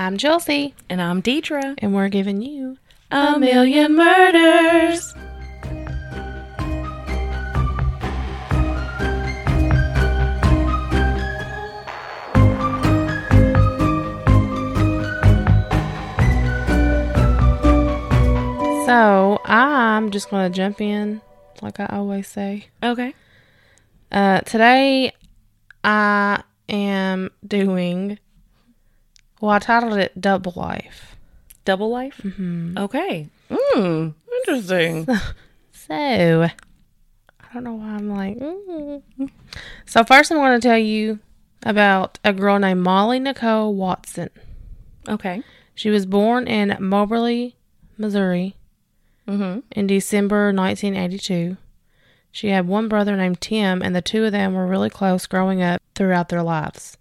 I'm Chelsea, And I'm Deidre. and we're giving you A million murders. So I'm just gonna jump in, like I always say. Okay. Uh, today I am doing. Well, I titled it "Double Life." Double life? Mm-hmm. Okay. Mm, interesting. So I don't know why I'm like. mm. So first, I'm going to tell you about a girl named Molly Nicole Watson. okay. She was born in Moberly, Missouri, Mm-hmm. in December 1982. She had one brother named Tim, and the two of them were really close growing up throughout their lives.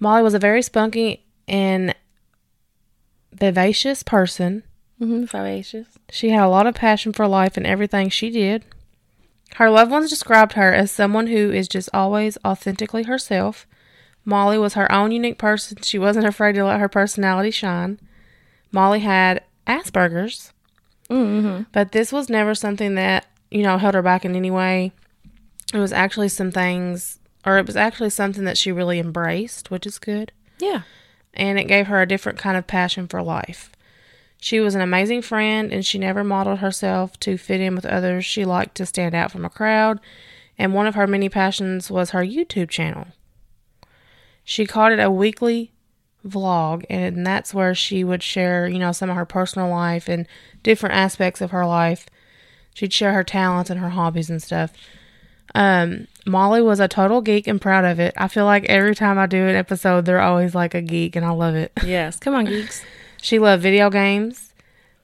Molly was a very spunky and vivacious person. Mm-hmm. Vivacious. She had a lot of passion for life and everything she did. Her loved ones described her as someone who is just always authentically herself. Molly was her own unique person. She wasn't afraid to let her personality shine. Molly had Asperger's, Mm-hmm. but this was never something that, you know, held her back in any way. It was actually some things, or it was actually something that she really embraced, which is good. Yeah. And it gave her a different kind of passion for life. She was an amazing friend and she never modeled herself to fit in with others. She liked to stand out from a crowd, and one of her many passions was her YouTube channel. She called it a weekly vlog, and that's where she would share, you know, some of her personal life and different aspects of her life. She'd share her talents and her hobbies and stuff. Um, Molly was a total geek and proud of it. I feel like every time I do an episode, they're always like a geek, and I love it. Yes. Come on, geeks. She loved video games,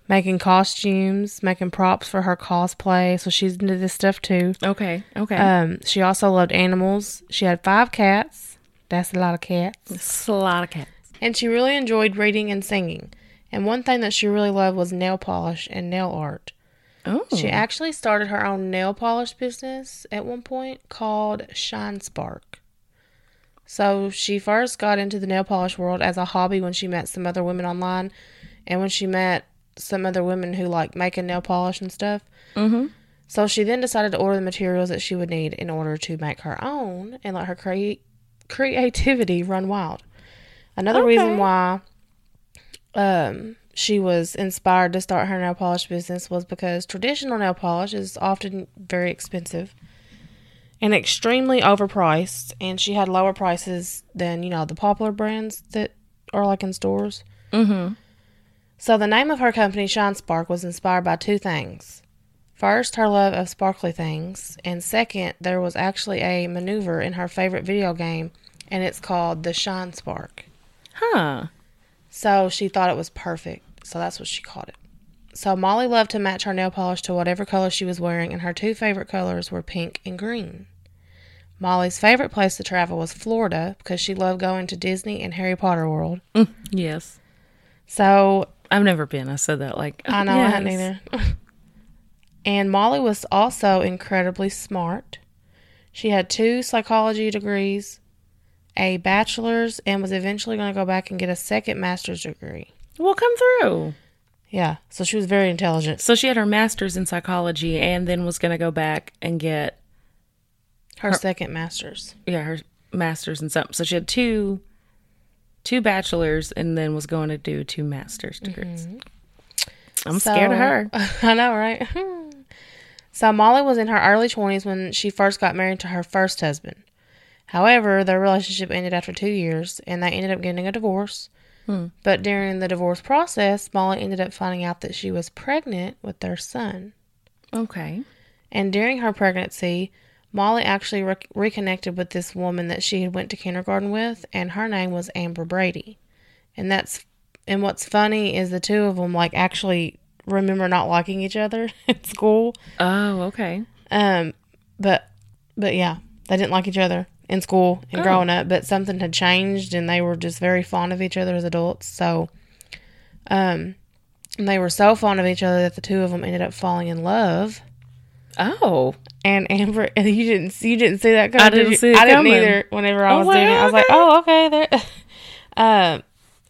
making costumes, making props for her cosplay. So she's into this stuff too. Okay. Okay. Um, she also loved animals. She had five cats. That's a lot of cats. it's a lot of cats. And she really enjoyed reading and singing. And one thing that she really loved was nail polish and nail art. Oh. She actually started her own nail polish business at one point called Shine Spark. So she first got into the nail polish world as a hobby when she met some other women online and when she met some other women who like making nail polish and stuff. Mm-hmm. So she then decided to order the materials that she would need in order to make her own and let her crea- creativity run wild. Another reason why um, she was inspired to start her nail polish business was because traditional nail polish is often very expensive and extremely overpriced, and she had lower prices than you know the popular brands that are like in stores. Mm-hmm. So the name of her company, Shine Spark, was inspired by two things. First, her love of sparkly things, and second, there was actually a maneuver in her favorite video game, and it's called the Shine Spark. Huh. So she thought it was perfect, so that's what she called it. So Molly loved to match her nail polish to whatever color she was wearing, and her two favorite colors were pink and green. Molly's favorite place to travel was Florida because she loved going to Disney and Harry Potter World. Mm, yes. So I've never been. I said that like I know I hadn't either. and Molly was also incredibly smart. She had two psychology degrees, a bachelor's, and was eventually going to go back and get a second master's degree. Well, come through. Yeah, so she was very intelligent. So she had her master's in psychology and then was going to go back and get Her second master's. yeah her master's in something. So she had two two bachelors and then was going to do two master's degrees. Mm-hmm. I'm scared of her. I know, right? so Molly was in her early 20s when she first got married to her first husband. However, their relationship ended after two years, and they ended up getting a divorce. But during the divorce process, Molly ended up finding out that she was pregnant with their son. Okay. And during her pregnancy, Molly actually re- reconnected with this woman that she had went to kindergarten with, and her name was Amber Brady. And that's and what's funny is the two of them like actually remember not liking each other at school. Oh, okay. Um, but but yeah, they didn't like each other in school and Oh. growing up. But something had changed, and they were just very fond of each other as adults. So, um, and they were so fond of each other that the two of them ended up falling in love. Oh. And Amber, and you didn't see, you didn't see that coming. I didn't did see it I didn't coming. either. Whenever I Oh, was doing it, I was like, oh, okay, there. Um,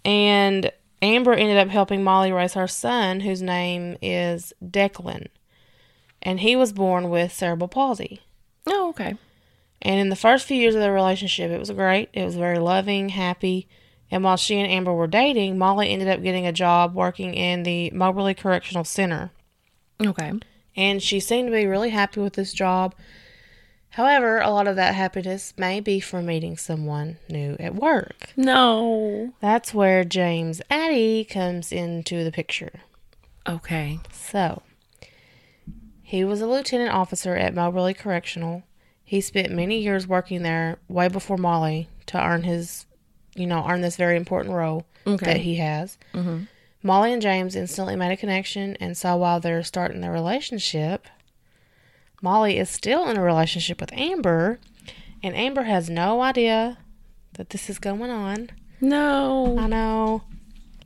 and Amber ended up helping Molly raise her son, whose name is Declan. And he was born with cerebral palsy. Oh, okay. And in the first few years of their relationship, it was great. It was very loving, happy. And while she and Amber were dating, Molly ended up getting a job working in the Moberly Correctional Center. Okay. And she seemed to be really happy with this job. However, a lot of that happiness may be from meeting someone new at work. No. That's where James Addy comes into the picture. Okay. So, he was a lieutenant officer at Moberly Correctional. He spent many years working there way before Molly to earn his, you know, earn this very important role Okay. that he has. Mm-hmm. Molly and James instantly made a connection, and so while they're starting their relationship, Molly is still in a relationship with Amber, and Amber has no idea that this is going on. No. I know.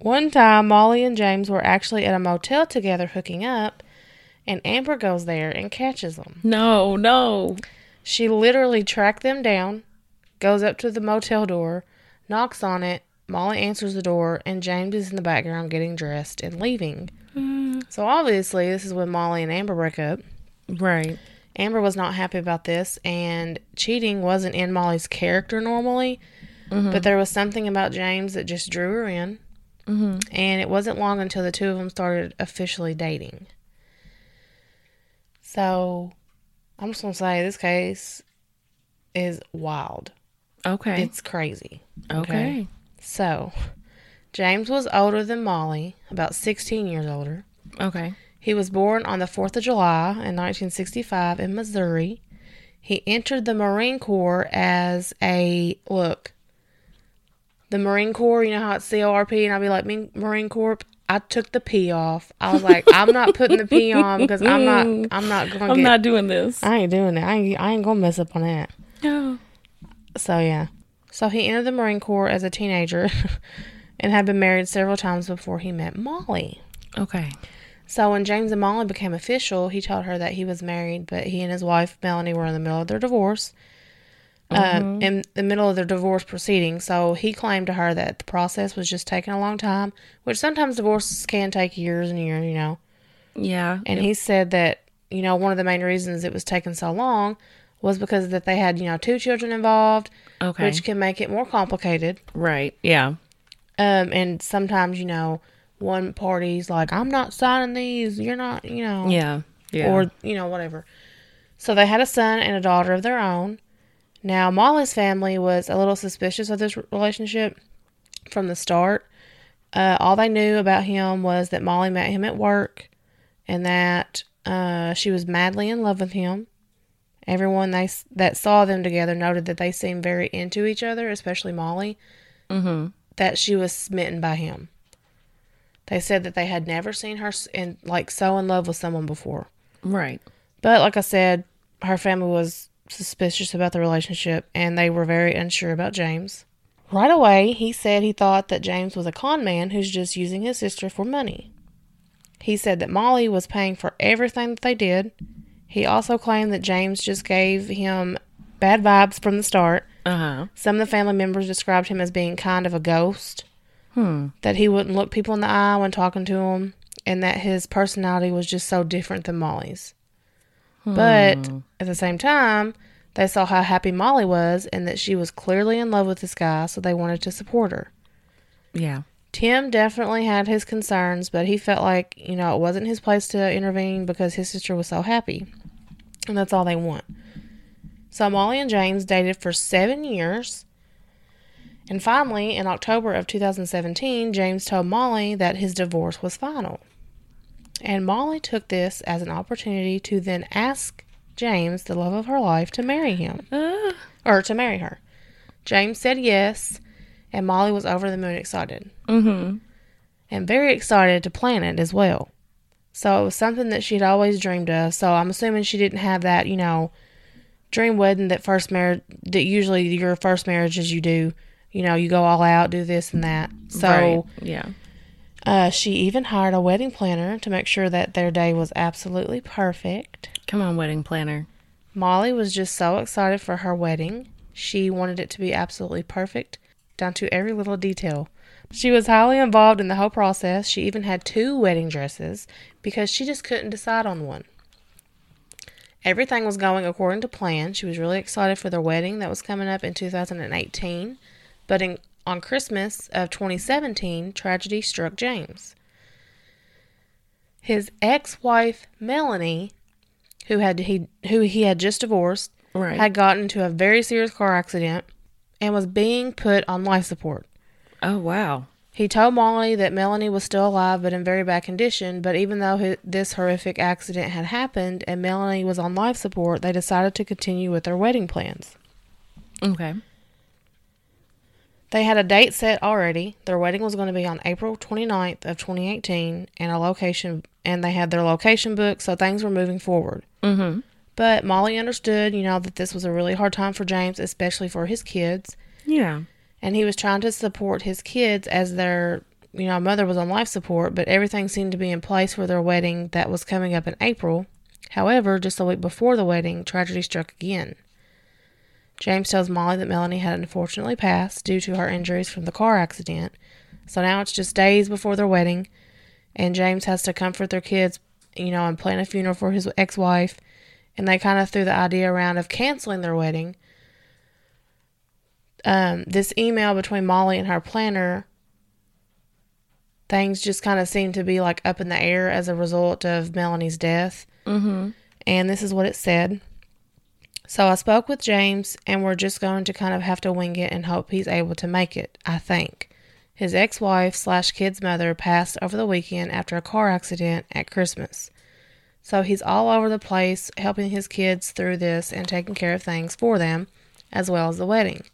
One time, Molly and James were actually at a motel together hooking up, and Amber goes there and catches them. No, no. She literally tracked them down, goes up to the motel door, knocks on it. Molly answers the door, and James is in the background getting dressed and leaving. So obviously, this is when Molly and Amber break up. Right. Amber was not happy about this, and cheating wasn't in Molly's character normally, but there was something about James that just drew her in. Mm-hmm. And it wasn't long until the two of them started officially dating. So, I'm just to say this case is wild. Okay. It's crazy. okay. So, James was older than Molly, about 16 years older. Okay. He was born on the 4th of July in 1965 in Missouri. He entered the Marine Corps as a look. The Marine Corps, you know how it's C O R P, and I'll be like, Marine Corps. I took the P off. I was like, I'm not putting the P on because I'm not. I'm not gonna I'm get. not doing this. I ain't doing it. I ain't, I ain't gonna mess up on that. No. So yeah. So he entered the Marine Corps as a teenager, and had been married several times before he met Molly. Okay. So when James and Molly became official, he told her that he was married, but he and his wife Melanie were in the middle of their divorce. Uh, in the middle of their divorce proceedings, so he claimed to her that the process was just taking a long time, which sometimes divorces can take years and years, you know. Yeah. And he said that you know one of the main reasons it was taking so long was because that they had you know two children involved, okay. which can make it more complicated. right. Yeah. Um, and sometimes you know one party's like, "I'm not signing these. You're not," you know. Yeah. Yeah. or you know whatever. So they had a son and a daughter of their own. Now Molly's family was a little suspicious of this relationship from the start. Uh, all they knew about him was that Molly met him at work, and that uh, she was madly in love with him. Everyone they that saw them together noted that they seemed very into each other, especially Molly. mm-hmm. That she was smitten by him. They said that they had never seen her in like so in love with someone before. Right. But like I said, her family was suspicious about the relationship and they were very unsure about James. Right away, he said he thought that James was a con man who's just using his sister for money. He said that Molly was paying for everything that they did. He also claimed that James just gave him bad vibes from the start. Uh huh. Some of the family members described him as being kind of a ghost, Hmm. that he wouldn't look people in the eye when talking to them, and that his personality was just so different than Molly's. But hmm. at the same time, they saw how happy Molly was and that she was clearly in love with this guy, so they wanted to support her. Yeah. Tim definitely had his concerns, but he felt like, you know, it wasn't his place to intervene because his sister was so happy. And that's all they want. So Molly and James dated for seven years. And finally, in October of 2017, James told Molly that his divorce was final. And Molly took this as an opportunity to then ask James, the love of her life, to marry him Uh, or to marry her. James said yes, and Molly was over the moon excited mm-hmm. and very excited to plan it as well. So it was something that she'd always dreamed of. So I'm assuming she didn't have that, you know, dream wedding that first marriage that usually your first marriages you do. You know, you go all out, do this and that. So right. Yeah. Uh, she even hired a wedding planner to make sure that their day was absolutely perfect. Come on, wedding planner. Molly was just so excited for her wedding. She wanted it to be absolutely perfect, down to every little detail. She was highly involved in the whole process. She even had two wedding dresses because she just couldn't decide on one. Everything was going according to plan. She was really excited for their wedding that was coming up in 2018. But in, on Christmas of 2017, tragedy struck James. His ex-wife Melanie, who had he who he had just divorced, Right. had gotten into a very serious car accident and was being put on life support. oh wow. He told Molly that Melanie was still alive but in very bad condition, but even though hi- this horrific accident had happened and Melanie was on life support, they decided to continue with their wedding plans. Okay. They had a date set already. Their wedding was going to be on April 29th of 2018 and a location and they had their location booked, so things were moving forward. Mm-hmm. But Molly understood, you know, that this was a really hard time for James, especially for his kids. Yeah. and he was trying to support his kids as their you know mother was on life support but everything seemed to be in place for their wedding that was coming up in april however just a week before the wedding tragedy struck again james tells molly that melanie had unfortunately passed due to her injuries from the car accident so now it's just days before their wedding and james has to comfort their kids you know and plan a funeral for his ex-wife and they kind of threw the idea around of canceling their wedding um, this email between Molly and her planner, things just kind of seem to be like up in the air as a result of Melanie's death. Mm-hmm. And this is what it said. So I spoke with James, and we're just going to kind of have to wing it and hope he's able to make it, I think. His ex wife slash kid's mother passed over the weekend after a car accident at Christmas. So he's all over the place helping his kids through this and taking care of things for them, as well as the wedding.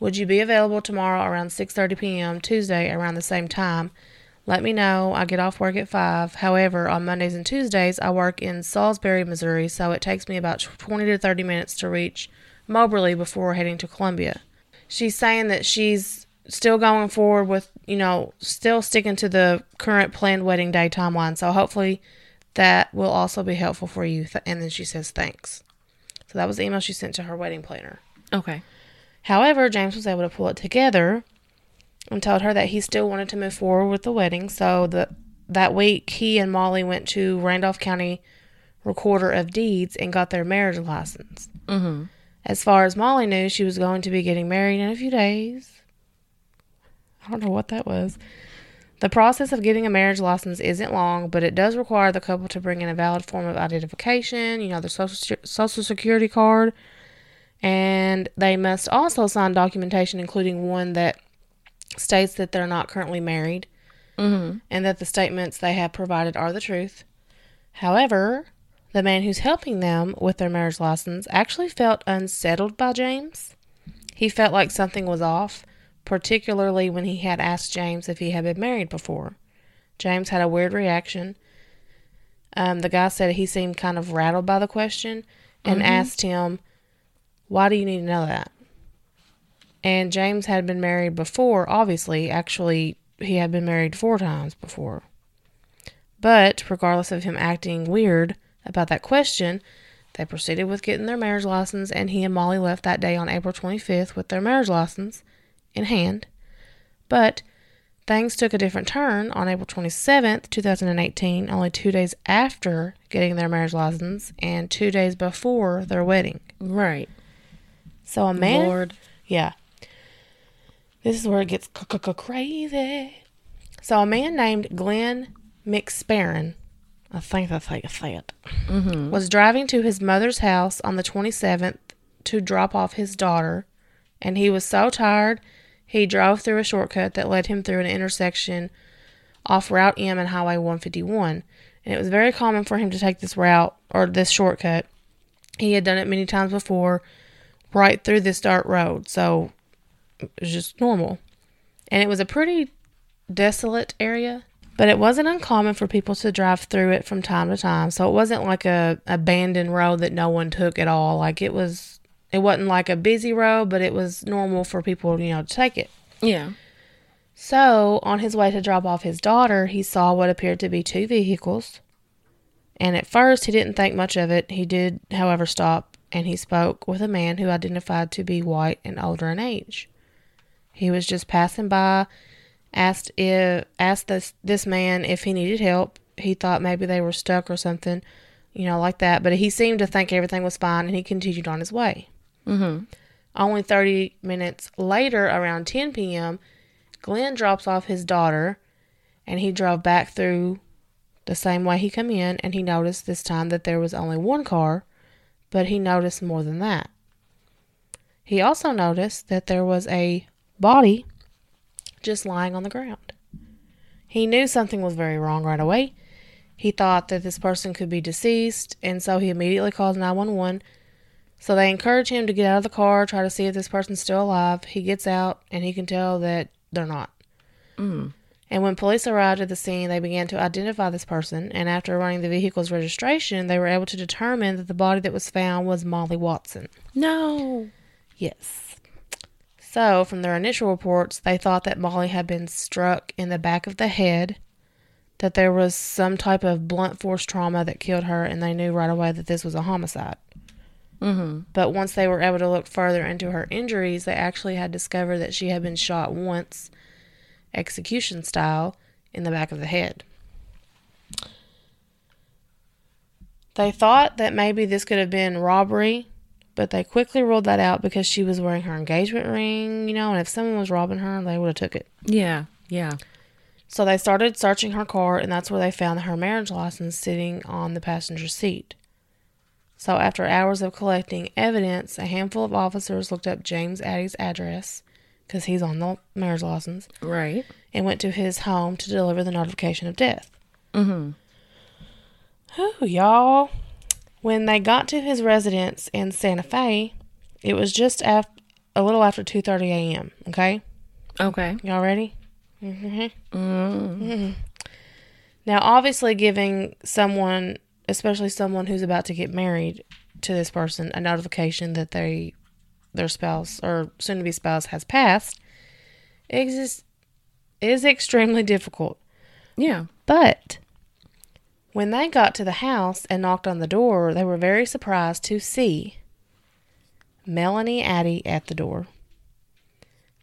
Would you be available tomorrow around 6:30 p.m. Tuesday around the same time? Let me know. I get off work at 5. However, on Mondays and Tuesdays, I work in Salisbury, Missouri, so it takes me about 20 to 30 minutes to reach Moberly before heading to Columbia. She's saying that she's still going forward with, you know, still sticking to the current planned wedding day timeline. So hopefully that will also be helpful for you. And then she says thanks. So that was the email she sent to her wedding planner. Okay. However, James was able to pull it together and told her that he still wanted to move forward with the wedding. So the, that week, he and Molly went to Randolph County Recorder of Deeds and got their marriage license. Mm-hmm. As far as Molly knew, she was going to be getting married in a few days. I don't know what that was. The process of getting a marriage license isn't long, but it does require the couple to bring in a valid form of identification, you know, their social, social security card, and they must also sign documentation, including one that states that they're not currently married Mm-hmm. and that the statements they have provided are the truth. However, the man who's helping them with their marriage license actually felt unsettled by James. He felt like something was off, particularly when he had asked James if he had been married before. James had a weird reaction. Um, the guy said he seemed kind of rattled by the question and asked him, Why do you need to know that? And James had been married before, obviously. Actually, he had been married four times before. But regardless of him acting weird about that question, they proceeded with getting their marriage license, and he and Molly left that day on April 25th with their marriage license in hand. But things took a different turn on April 27th, 2018, only two days after getting their marriage license and two days before their wedding. Right. So a man. Lord. Yeah. This is where it gets crazy. So a man named Glenn McSparron, I think that's how you say it, Mm-hmm. was driving to his mother's house on the 27th to drop off his daughter, and he was so tired he drove through a shortcut that led him through an intersection off Route M and Highway 151. And it was very common for him to take this route or this shortcut. He had done it many times before, right through this dirt road, so it was just normal. And it was a pretty desolate area, but it wasn't uncommon for people to drive through it from time to time. So it wasn't like a abandoned road that no one took at all. Like it was it wasn't like a busy road, but it was normal for people, you know, to take it. Yeah. So, on his way to drop off his daughter, he saw what appeared to be two vehicles. And at first, he didn't think much of it. He did, however, stop and he spoke with a man who identified to be white and older in age. He was just passing by asked if asked this this man if he needed help. He thought maybe they were stuck or something, you know, like that. But he seemed to think everything was fine, and he continued on his way. Mm-hmm. Only 30 minutes later, around 10 p.m., Glenn drops off his daughter, and he drove back through the same way he come in, and he noticed this time that there was only one car, but he noticed more than that. He also noticed that there was a body just lying on the ground. He knew something was very wrong right away. He thought that this person could be deceased, and so he immediately calls 911. So they encourage him to get out of the car, try to see if this person's still alive. He gets out, and he can tell that they're not. Mm. And when police arrived at the scene, they began to identify this person, and after running the vehicle's registration, they were able to determine that the body that was found was Molly Watson. No. Yes. So, from their initial reports, they thought that Molly had been struck in the back of the head, that there was some type of blunt force trauma that killed her, and they knew right away that this was a homicide. Mm-hmm. But once they were able to look further into her injuries, they actually had discovered that she had been shot once, execution style, in the back of the head. They thought that maybe this could have been robbery, but they quickly ruled that out because she was wearing her engagement ring, you know, and if someone was robbing her, they would have took it. Yeah. Yeah. So they started searching her car, and that's where they found her marriage license sitting on the passenger seat. So after hours of collecting evidence, a handful of officers looked up James Addy's address, because he's on the marriage license, Right. and went to his home to deliver the notification of death. Mm-hmm. Whew, y'all. When they got to his residence in Santa Fe, it was just after a little after 2:30 a.m. Okay, Okay. y'all ready? Mm-hmm. Mm. Now, obviously, giving someone, especially someone who's about to get married to this person, a notification that they, their spouse or soon-to-be spouse has passed, is is extremely difficult. Yeah. But when they got to the house and knocked on the door, they were very surprised to see Melanie Addy at the door.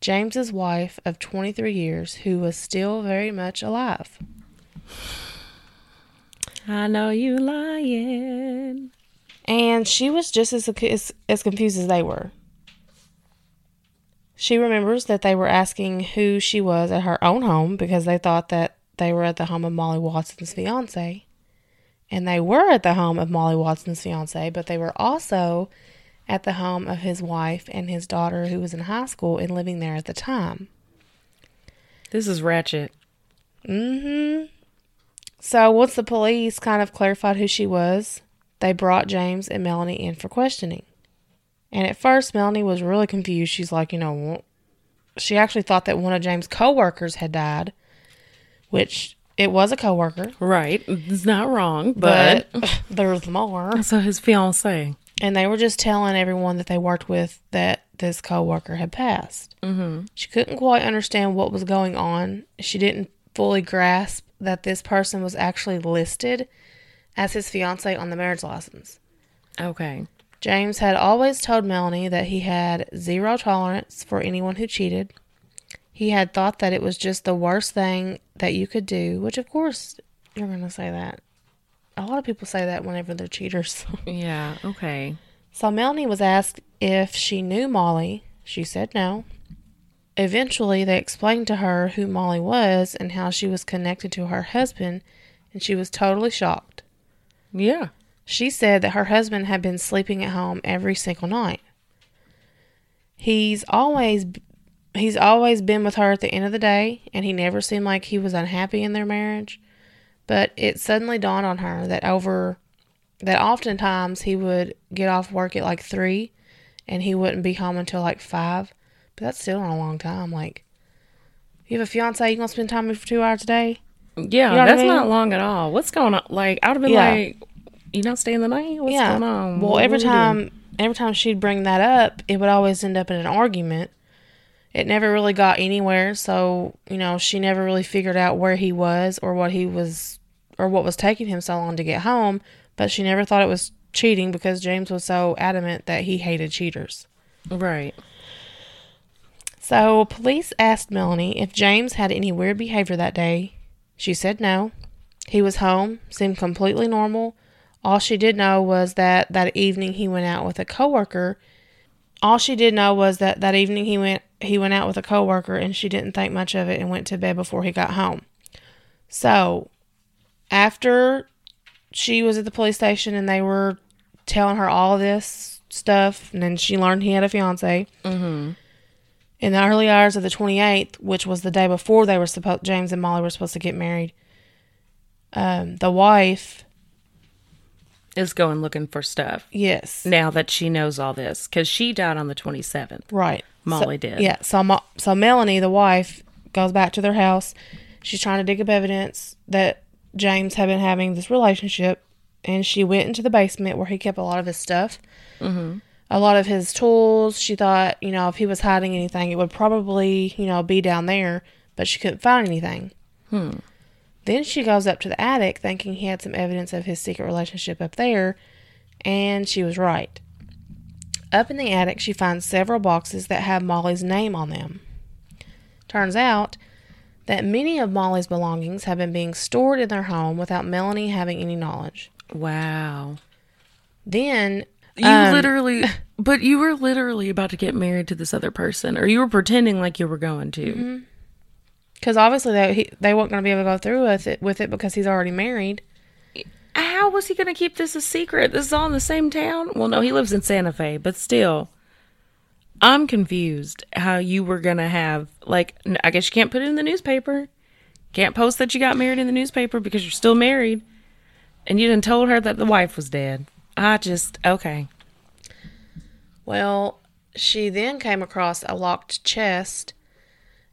James's wife of 23 years, who was still very much alive. I know you lying. And she was just as, as, as confused as they were. She remembers that they were asking who she was at her own home because they thought that they were at the home of Molly Watson's fiance. And they were at the home of Molly Watson's fiance, but they were also at the home of his wife and his daughter who was in high school and living there at the time. This is ratchet. Mm-hmm. So once the police kind of clarified who she was, they brought James and Melanie in for questioning. And at first, Melanie was really confused. She's like, you know, she actually thought that one of James' coworkers had died, which it was a coworker, Right. It's not wrong, but, but there's more. so his fiance. And they were just telling everyone that they worked with that this coworker had passed. Mm-hmm. She couldn't quite understand what was going on. She didn't fully grasp that this person was actually listed as his fiance on the marriage license. Okay. James had always told Melanie that he had zero tolerance for anyone who cheated. He had thought that it was just the worst thing that you could do, which of course you're going to say that. A lot of people say that whenever they're cheaters. Yeah. Okay. So Melanie was asked if she knew Molly. She said no. Eventually, they explained to her who Molly was and how she was connected to her husband, and she was totally shocked. Yeah. She said that her husband had been sleeping at home every single night. He's always he's always been with her at the end of the day, and he never seemed like he was unhappy in their marriage. But it suddenly dawned on her that over that oftentimes he would get off work at like three and he wouldn't be home until like five. But that's still not a long time. Like, you have a fiance, you gonna spend time with for two hours a day? Yeah. You know what I that's mean? not long at all. What's going on? Like, I would have been Yeah. like, you not staying the night? What's yeah. going on? Well, What- every time, every time she'd bring that up, it would always end up in an argument. It never really got anywhere. So you know, she never really figured out where he was or what he was or what was taking him so long to get home. But she never thought it was cheating because James was so adamant that he hated cheaters. Right. So, police asked Melanie if James had any weird behavior that day. She said no. He was home, seemed completely normal. All she did know was that that evening he went out with a coworker. All she did know was that that evening he went he went out with a coworker and she didn't think much of it and went to bed before he got home. So, after she was at the police station and they were telling her all this stuff, and then she learned he had a fiance. Mm-hmm. In the early hours of the 28th, which was the day before they were supposed, James and Molly were supposed to get married, um, the wife, Is going looking for stuff yes, now that she knows all this because she died on the 27th. right, Molly So- did. Yeah, so Mo- so Melanie, the wife, goes back to their house. She's trying to dig up evidence that James had been having this relationship, and she went into the basement where he kept a lot of his stuff. Mm-hmm. a lot of his tools. She thought, you know, if he was hiding anything, it would probably, you know, be down there, but she couldn't find anything. Hmm. Then she goes up to the attic thinking he had some evidence of his secret relationship up there, and she was right. Up in the attic, she finds several boxes that have Molly's name on them. Turns out that many of Molly's belongings have been being stored in their home without Melanie having any knowledge. Wow. Then You Um, literally, but you were literally about to get married to this other person, or you were pretending like you were going to. Mm-hmm. Because obviously they he, they weren't going to be able to go through with it with it because he's already married. How was he going to keep this a secret? This is all in the same town. Well, no, he lives in Santa Fe, but still, I'm confused how you were going to have like. I guess you can't put it in the newspaper. Can't post that you got married in the newspaper because you're still married, and you done told her that the wife was dead. I just okay. Well, she then came across a locked chest,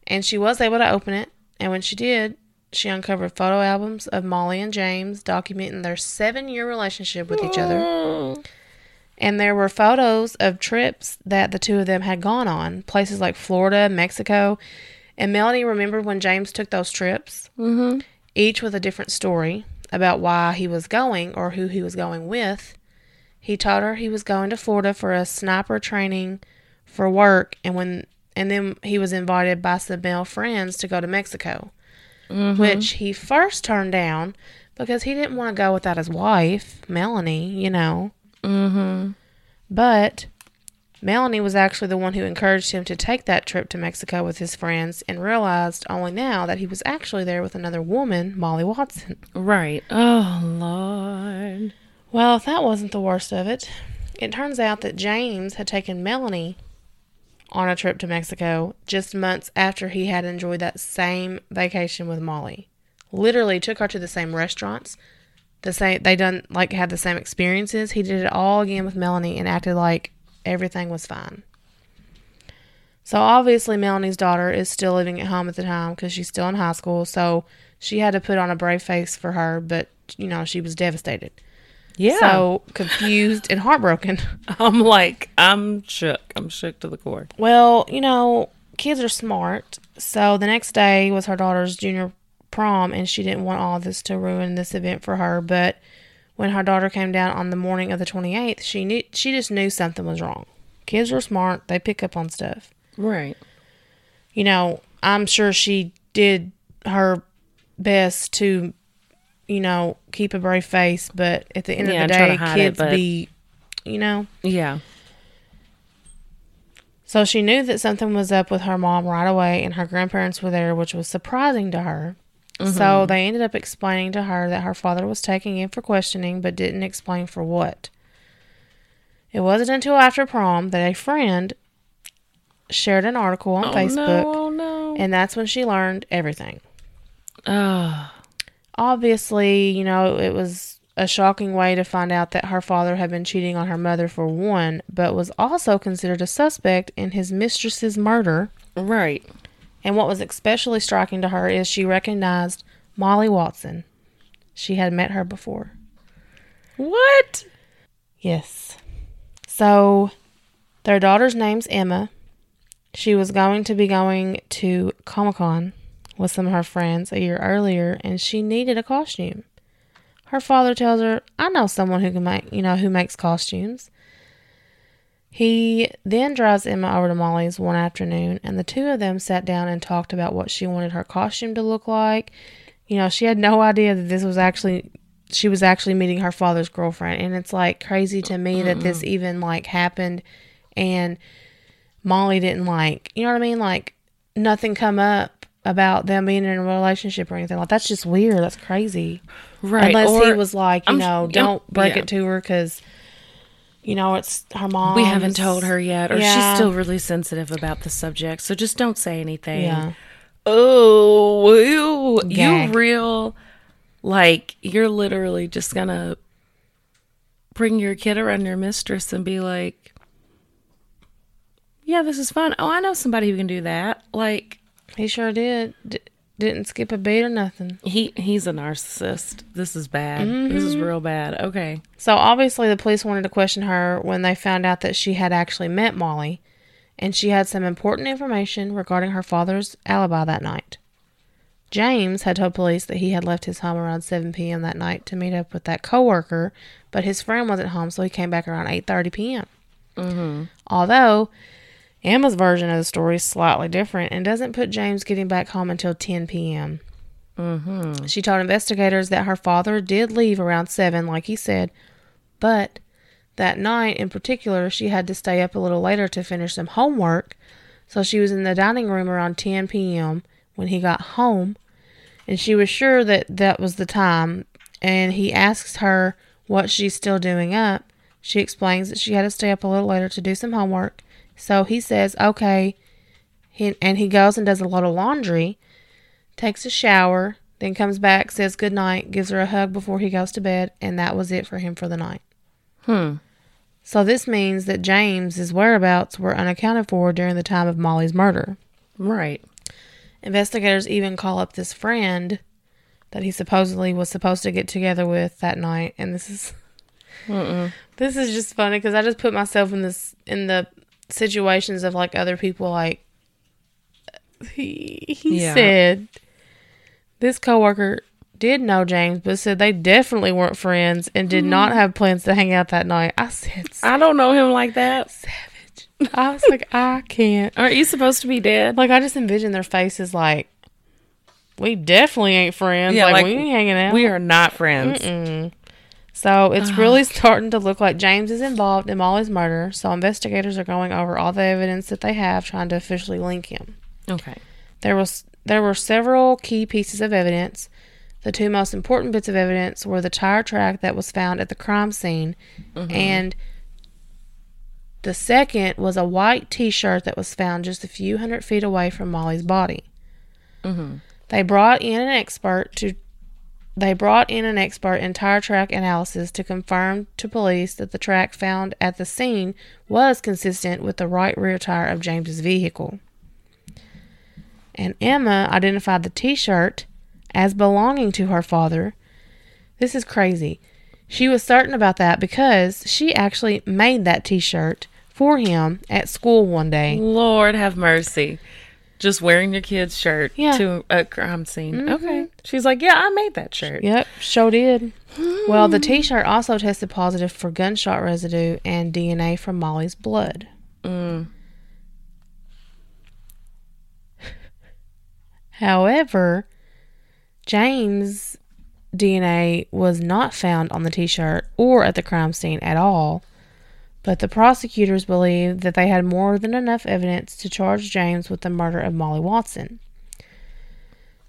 and she was able to open it. And when she did, she uncovered photo albums of Molly and James documenting their seven year relationship with each other. And there were photos of trips that the two of them had gone on, places like Florida, Mexico. And Melanie remembered when James took those trips, Mm-hmm. each with a different story about why he was going or who he was going with. He told her he was going to Florida for a sniper training for work, and when and then he was invited by some male friends to go to Mexico, which he first turned down because he didn't want to go without his wife, Melanie. You know, Mm-hmm. but Melanie was actually the one who encouraged him to take that trip to Mexico with his friends and realized only now that he was actually there with another woman, Molly Watson. Right. Oh Lord. Well, if that wasn't the worst of it, it turns out that James had taken Melanie on a trip to Mexico just months after he had enjoyed that same vacation with Molly. Literally took her to the same restaurants. The same they done like had the same experiences. He did it all again with Melanie and acted like everything was fine. So obviously Melanie's daughter is still living at home at the time cuz she's still in high school, so she had to put on a brave face for her, but you know, she was devastated. Yeah. So confused and heartbroken. I'm like, I'm shook. I'm shook to the core. Well, you know, kids are smart. So the next day was her daughter's junior prom, and she didn't want all this to ruin this event for her. But when her daughter came down on the morning of the 28th, she knew she just knew something was wrong. Kids are smart; they pick up on stuff. Right. You know, I'm sure she did her best to, you know, keep a brave face. But at the end Yeah, of the day, it, kids but- be, you know. Yeah. So she knew that something was up with her mom right away, and her grandparents were there, which was surprising to her. So they ended up explaining to her that her father was taking in for questioning, but didn't explain for what. It wasn't until after prom that a friend shared an article on Oh Facebook, no. Oh no. and that's when she learned everything. Oh. Obviously, you know, it was a shocking way to find out that her father had been cheating on her mother for one, but was also considered a suspect in his mistress's murder. Right. And what was especially striking to her is she recognized Molly Watson. She had met her before. What? Yes. So their daughter's name's Emma. She was going to be going to Comic Con with some of her friends a year earlier and she needed a costume. Her father tells her, I know someone who can make you know, who makes costumes. He then drives Emma over to Molly's one afternoon, and the two of them sat down and talked about what she wanted her costume to look like. You know, she had no idea that this was actually she was actually meeting her father's girlfriend, and it's like crazy to me that this even like happened, and Molly didn't like, you know what I mean? Like nothing come up about them being in a relationship or anything like that's just weird. That's crazy. Right. Unless he was like, you I'm- know, I'm- don't break yeah. it to her because, you know, it's her mom. we haven't told her yet, or Yeah. she's still really sensitive about the subject. So just don't say anything. Yeah. Oh, ew, you real like you're literally just gonna bring your kid around your mistress and be like, "Yeah, this is fun. Oh, I know somebody who can do that." Like He sure did. D- didn't skip a beat or nothing. he he's a narcissist. This is bad. This is real bad. Okay. So obviously, the police wanted to question her when they found out that she had actually met Molly, and she had some important information regarding her father's alibi that night. James had told police that he had left his home around 7 p.m. that night to meet up with that coworker, but his friend wasn't home, so he came back around 8:30 p.m. Mm-hmm. Although Emma's version of the story is slightly different and doesn't put James getting back home until 10 p.m. Mm-hmm. She told investigators that her father did leave around 7, like he said, but that night in particular, she had to stay up a little later to finish some homework. So she was in the dining room around 10 p.m. when he got home, and she was sure that that was the time. And he asks her what she's still doing up. She explains that she had to stay up a little later to do some homework. So he says, okay. He, and he goes and does a lot of laundry takes a shower, then comes back, says good night, gives her a hug before he goes to bed, and that was it for him for the night. Hmm. So this means that James's whereabouts were unaccounted for during the time of Molly's murder. Right. Investigators even call up this friend that he supposedly was supposed to get together with that night, and this is this is just funny because I just put myself in this in the situations of like other people. Like he he Yeah. said, this coworker did know James, but said they definitely weren't friends and did not mm-hmm. have plans to hang out that night. I said I don't know him like that. savage. I was like, I can't. Aren't you supposed to be dead? Like I just envision their faces like we definitely ain't friends. Yeah, like, like, we ain't hanging out. We are not friends. So it's really starting to look like James is involved in Molly's murder. So investigators are going over all the evidence that they have, trying to officially link him. Okay. There was there were several key pieces of evidence. The two most important bits of evidence were the tire track that was found at the crime scene, mm-hmm. and the second was a white T-shirt that was found just a few hundred feet away from Molly's body. Mm-hmm. They brought in an expert to. They brought in an expert in tire track analysis to confirm to police that the track found at the scene was consistent with the right rear tire of James's vehicle and Emma identified the t shirt as belonging to her father. This is crazy. She was certain about that because she actually made that t shirt for him at school one day. Lord have mercy. Just wearing your kid's shirt Yeah. to a crime scene. Mm-hmm. Okay. She's like, yeah, I made that shirt. Yep, sure did. Well, the t shirt also tested positive for gunshot residue and DNA from Molly's blood. Mm. However, James' DNA was not found on the t shirt or at the crime scene at all, but the prosecutors believed that they had more than enough evidence to charge James with the murder of Molly Watson.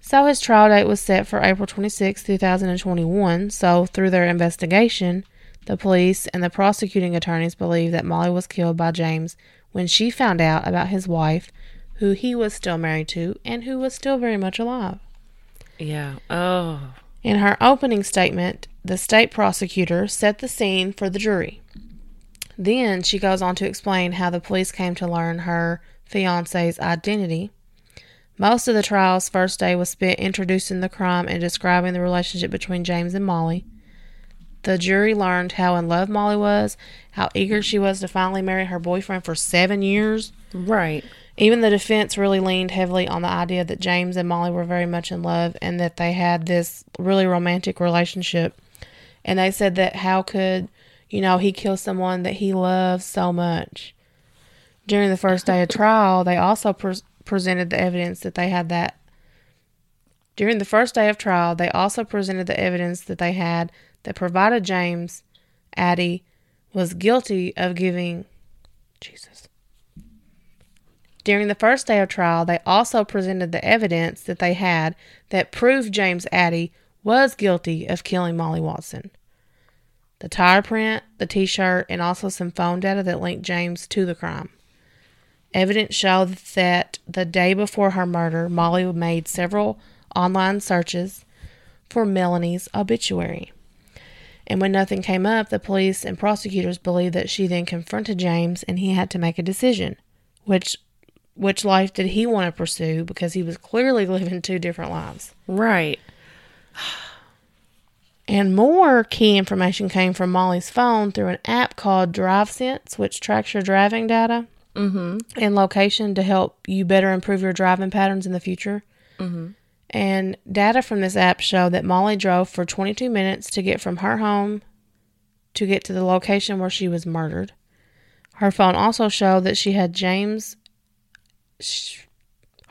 So his trial date was set for April 26, 2021. So, through their investigation, the police and the prosecuting attorneys believe that Molly was killed by James when she found out about his wife, who he was still married to and who was still very much alive. Yeah. Oh. In her opening statement, the state prosecutor set the scene for the jury. Then she goes on to explain how the police came to learn her fiance's identity. Most of the trial's first day was spent introducing the crime and describing the relationship between James and Molly. The jury learned how in love Molly was, how eager she was to finally marry her boyfriend for seven years. Right. Even the defense really leaned heavily on the idea that James and Molly were very much in love and that they had this really romantic relationship. And they said that how could, You know, he killed someone that he loves so much. During the first day of trial, they also pre- presented the evidence that they had that. During the first day of trial, they also presented the evidence that they had that provided James Addy was guilty of giving Jesus. During the first day of trial, they also presented the evidence that they had that proved James Addy was guilty of killing Molly Watson. The tire print, the t shirt, and also some phone data that linked James to the crime. Evidence showed that the day before her murder, Molly made several online searches for Melanie's obituary. And when nothing came up, the police and prosecutors believed that she then confronted James and he had to make a decision. Which which life did he want to pursue because he was clearly living two different lives. Right. And more key information came from Molly's phone through an app called DriveSense, which tracks your driving data Mm-hmm. and location to help you better improve your driving patterns in the future. Mm-hmm. And data from this app showed that Molly drove for 22 minutes to get from her home to get to the location where she was murdered. Her phone also showed that she had James. sh-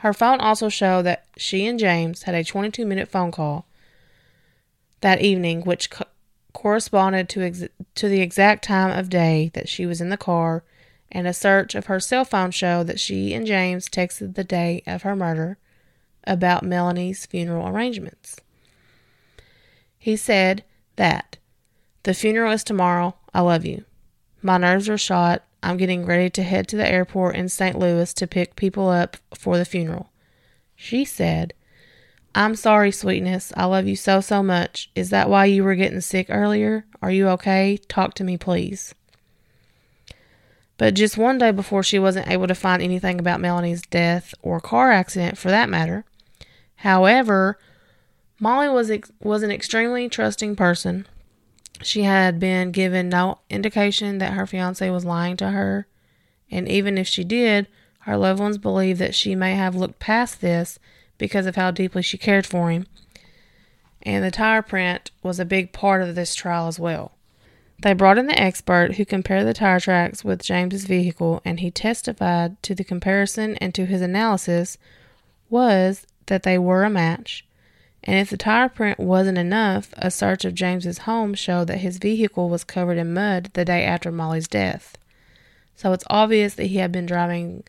Her phone also showed that she and James had a 22 minute phone call that evening, which co- corresponded to ex- to the exact time of day that she was in the car. And a search of her cell phone showed that she and James texted the day of her murder about Melanie's funeral arrangements. He said that the funeral is tomorrow. I love you. My nerves are shot. I'm getting ready to head to the airport in St. Louis to pick people up for the funeral. She said, I'm sorry, sweetness. I love you so, so much. Is that why you were getting sick earlier? Are you okay? Talk to me, please. But just one day before she wasn't able to find anything about Melanie's death or car accident for that matter. However, Molly was ex- was an extremely trusting person. She had been given no indication that her fiance was lying to her, and even if she did, her loved ones believe that she may have looked past this because of how deeply she cared for him. And the tire print was a big part of this trial as well. They brought in the expert who compared the tire tracks with James's vehicle, and he testified to the comparison and to his analysis was that they were a match. And if the tire print wasn't enough, a search of James's home showed that his vehicle was covered in mud the day after Molly's death. So it's obvious that he had been driving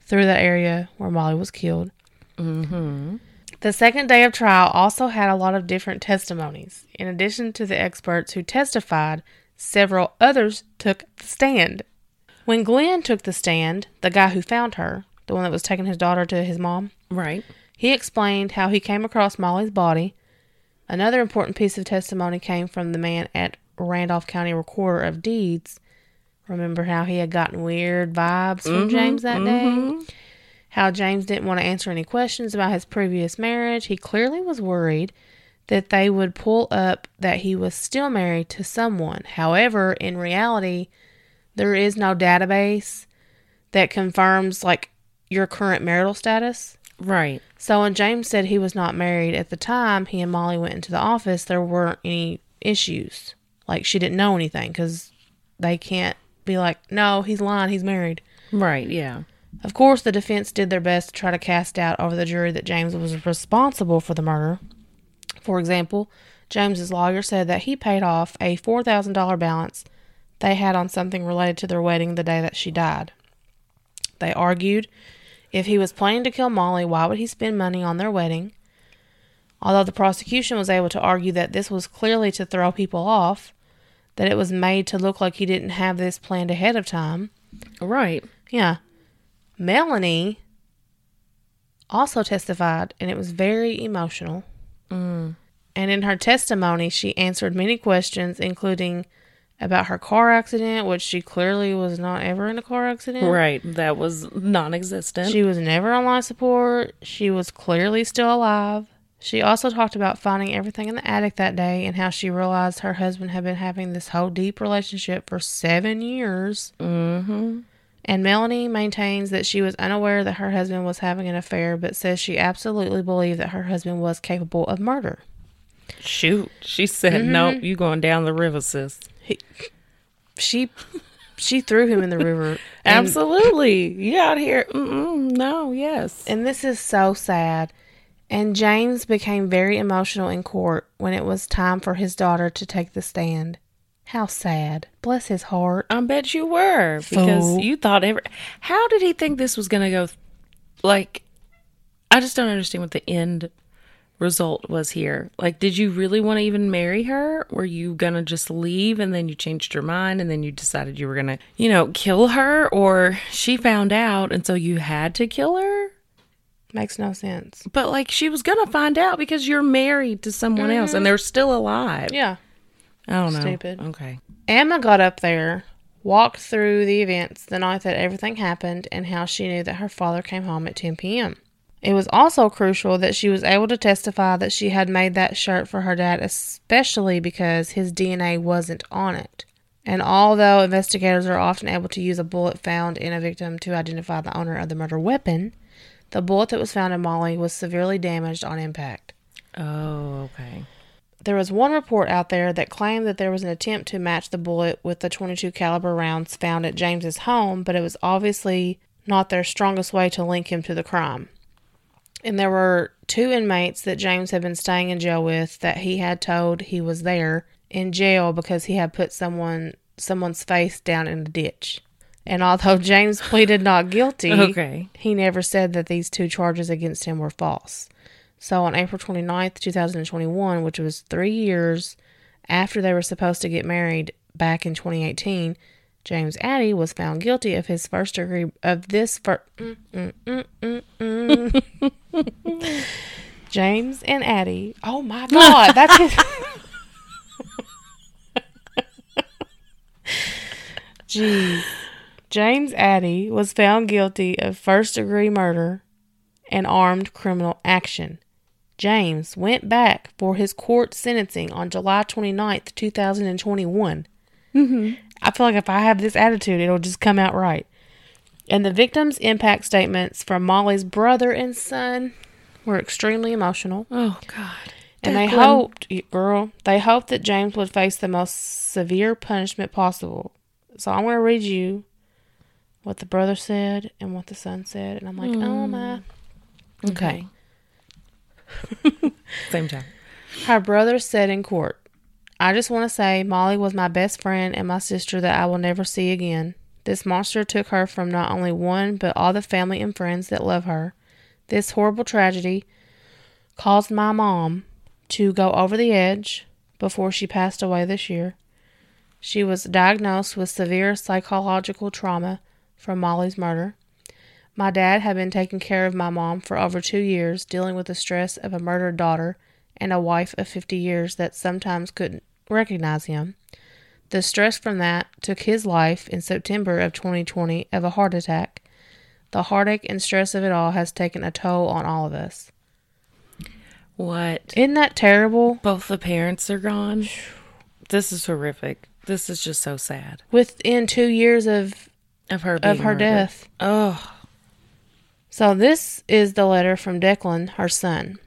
through that area where Molly was killed. Mm-hmm. The second day of trial also had a lot of different testimonies. In addition to the experts who testified, several others took the stand. When Glenn took the stand, the guy who found her, the one that was taking his daughter to his mom, Right. he explained how he came across Molly's body. Another important piece of testimony came from the man at Randolph County Recorder of Deeds. Remember how he had gotten weird vibes from James that day? How James didn't want to answer any questions about his previous marriage. He clearly was worried that they would pull up that he was still married to someone. However, in reality, there is no database that confirms like your current marital status. Right. So when James said he was not married at the time he and Molly went into the office, there weren't any issues. Like she didn't know anything because they can't be like, no, he's lying, he's married. Right. Yeah. Of course, the defense did their best to try to cast doubt over the jury that James was responsible for the murder. For example, James's lawyer said that he paid off a $4,000 balance they had on something related to their wedding the day that she died. They argued if he was planning to kill Molly, why would he spend money on their wedding? Although the prosecution was able to argue that this was clearly to throw people off, that it was made to look like he didn't have this planned ahead of time. Right. Yeah. Melanie also testified, and it was very emotional. Mm. And in her testimony, she answered many questions, including about her car accident, which she clearly was not ever in a car accident. Right. That was non-existent. She was never on life support. She was clearly still alive. She also talked about finding everything in the attic that day and how she realized her husband had been having this whole deep relationship for seven years. mm-hmm. And Melanie maintains that she was unaware that her husband was having an affair, but says she absolutely believed that her husband was capable of murder. Shoot. She said, mm-hmm. "Nope, you going down the river, sis." she she threw him in the river. Absolutely. You out here. Mm-mm, no, yes. and this is so sad. And James became very emotional in court when it was time for his daughter to take the stand. How sad. Bless his heart. I bet you were because Fool. you thought every. How did he think this was going to go? Like, I just don't understand what the end result was here. Like, did you really want to even marry her? Were you going to just leave and then you changed your mind and then you decided you were going to, you know, kill her? Or she found out and so you had to kill her? Makes no sense. But like, she was going to find out because you're married to someone mm-hmm. else and they're still alive. Yeah. I don't know. Stupid. Okay. Emma got up there, walked through the events the night that everything happened, and how she knew that her father came home at 10 p.m. It was also crucial that she was able to testify that she had made that shirt for her dad, especially because his DNA wasn't on it. And although investigators are often able to use a bullet found in a victim to identify the owner of the murder weapon, the bullet that was found in Molly was severely damaged on impact. Oh, okay. There was one report out there that claimed that there was an attempt to match the bullet with the 22 caliber rounds found at James's home, but it was obviously not their strongest way to link him to the crime. And there were two inmates that James had been staying in jail with that he had told he was there in jail because he had put someone someone's face down in the ditch. And although James pleaded not guilty, Okay. he never said that these two charges against him were false. So on April 29th, 2021, which was three years after they were supposed to get married back in 2018, James Addie was found guilty of his first degree of this fir- mm, mm, mm. James and Addie. Oh my God, that's his. Jeez. James Addie was found guilty of first degree murder and armed criminal action. James went back for his court sentencing on July 29th, 2021. Mm-hmm. I feel like if I have this attitude, it'll just come out right. And the victim's impact statements from Molly's brother and son were extremely emotional. Oh, God. And they hoped, girl, they hoped that James would face the most severe punishment possible. So I'm going to read you what the brother said and what the son said. And I'm like, oh hmm. my. Okay. Same time. Her brother said in court, I just want to say Molly was my best friend and my sister that I will never see again. This monster took her from not only one, but all the family and friends that love her. This horrible tragedy caused my mom to go over the edge before she passed away this year. She was diagnosed with severe psychological trauma from Molly's murder. My dad had been taking care of my mom for over two years, dealing with the stress of a murdered daughter and a wife of 50 years that sometimes couldn't recognize him. The stress from that took his life in September of 2020 of a heart attack. The heartache and stress of it all has taken a toll on all of us. What? Isn't that terrible? Both the parents are gone. This is horrific. This is just so sad. Within two years of Of her of her murdered. death. Oh, So this is the letter from Declan, her son.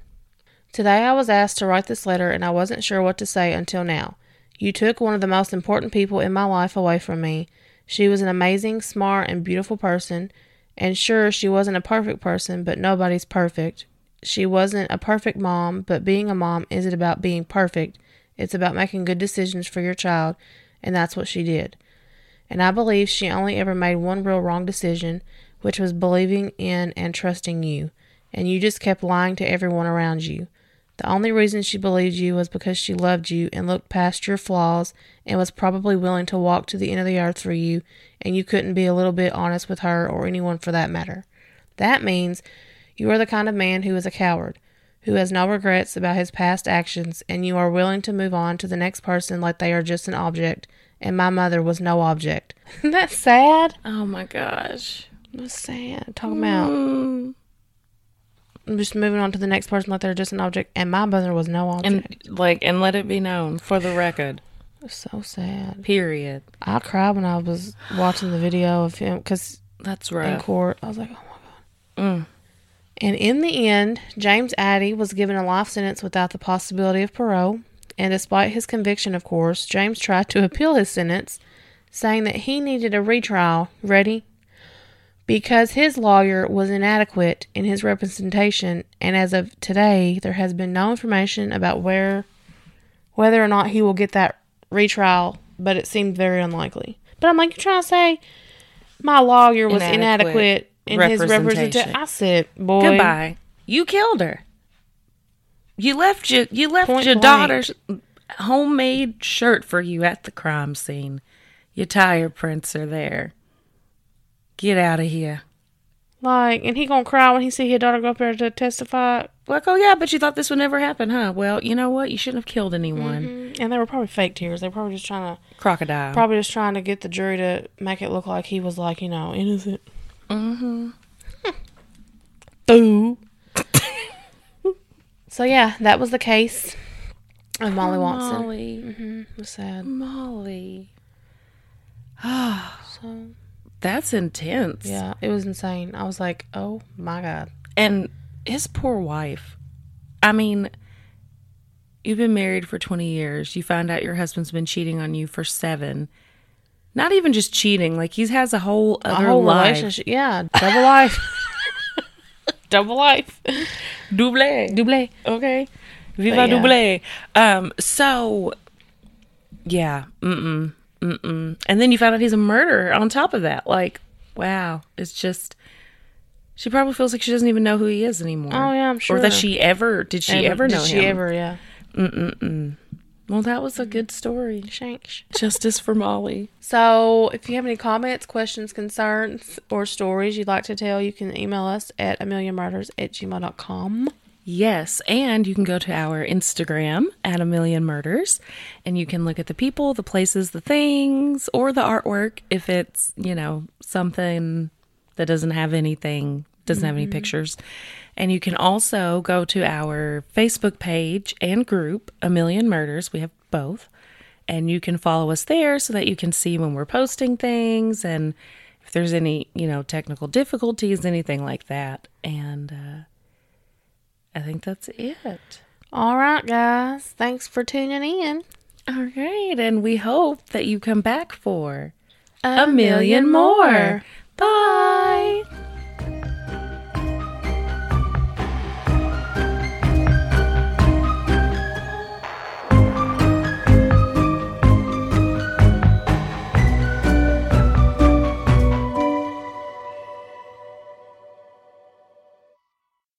Today I was asked to write this letter and I wasn't sure what to say until now. You took one of the most important people in my life away from me. She was an amazing, smart, and beautiful person. And sure, she wasn't a perfect person, but nobody's perfect. She wasn't a perfect mom, but being a mom isn't about being perfect. It's about making good decisions for your child, and that's what she did. And I believe she only ever made one real wrong decision, which was believing in and trusting you. And you just kept lying to everyone around you. The only reason she believed you was because she loved you and looked past your flaws and was probably willing to walk to the end of the earth for you, and you couldn't be a little bit honest with her or anyone for that matter. That means you are the kind of man who is a coward, who has no regrets about his past actions, and you are willing to move on to the next person like they are just an object. And my mother was no object. Isn't that sad? oh my gosh. It was sad. Talking about Mm. I'm just moving on to the next person like they're just an object, and my mother was no object. And like, and let it be known for the record. so sad. Period. I cried when I was watching the video of him because That's in rough. court, I was like, oh my god. Mm. And in the end, James Addie was given a life sentence without the possibility of parole. And despite his conviction, of course, James tried to appeal his sentence, saying that he needed a retrial. Ready? Because his lawyer was inadequate in his representation, and as of today, there has been no information about where, whether or not he will get that retrial. But it seemed very unlikely. But I'm like, you're trying to say my lawyer was inadequate, Inadequate in his representation. I said, boy, Goodbye. You killed her. You left your you left your blank. daughter's homemade shirt for you at the crime scene. Your tire prints are there. Get out of here. Like, and he gonna cry when he see his daughter go up there to testify. Like, oh yeah, but you thought this would never happen, huh? Well, you know what? You shouldn't have killed anyone. And they were probably fake tears. They were probably just trying to, Crocodile. probably just trying to get the jury to make it look like he was like, you know, innocent. mm-hmm. Boo. so yeah, that was the case of Molly Watson. Molly. Mm-hmm. It was sad. Molly. Ah, So That's intense. yeah, it was insane. I was like, oh my god. And his poor wife. I mean, you've been married for 20 years. You find out your husband's been cheating on you for seven. Not even just cheating, like he has a whole A other whole life. relationship. Yeah, double life. double life. Double. Double. Okay. Viva yeah. double. Um, so yeah. Mm-mm. Mm-mm. And then you find out he's a murderer on top of that. Like, wow. It's just she probably feels like she doesn't even know who he is anymore. Oh, yeah, I'm sure. Or that she ever did she ever, did know she him? ever? Yeah. Mm-mm-mm. Well, that was a good story. Shanks. Justice for Molly. So, if you have any comments, questions, concerns, or stories you'd like to tell, you can email us at a million murders at gmail.com. Yes, and you can go to our Instagram at a million murders and you can look at the people, the places, the things, or the artwork if it's, you know, something that doesn't have anything, doesn't have any pictures. And you can also go to our Facebook page and group, A Million Murders. We have both. And you can follow us there so that you can see when we're posting things and if there's any, you know, technical difficulties, anything like that. And uh, I think that's it. All right, guys. Thanks for tuning in. All right. And we hope that you come back for a million more. Bye.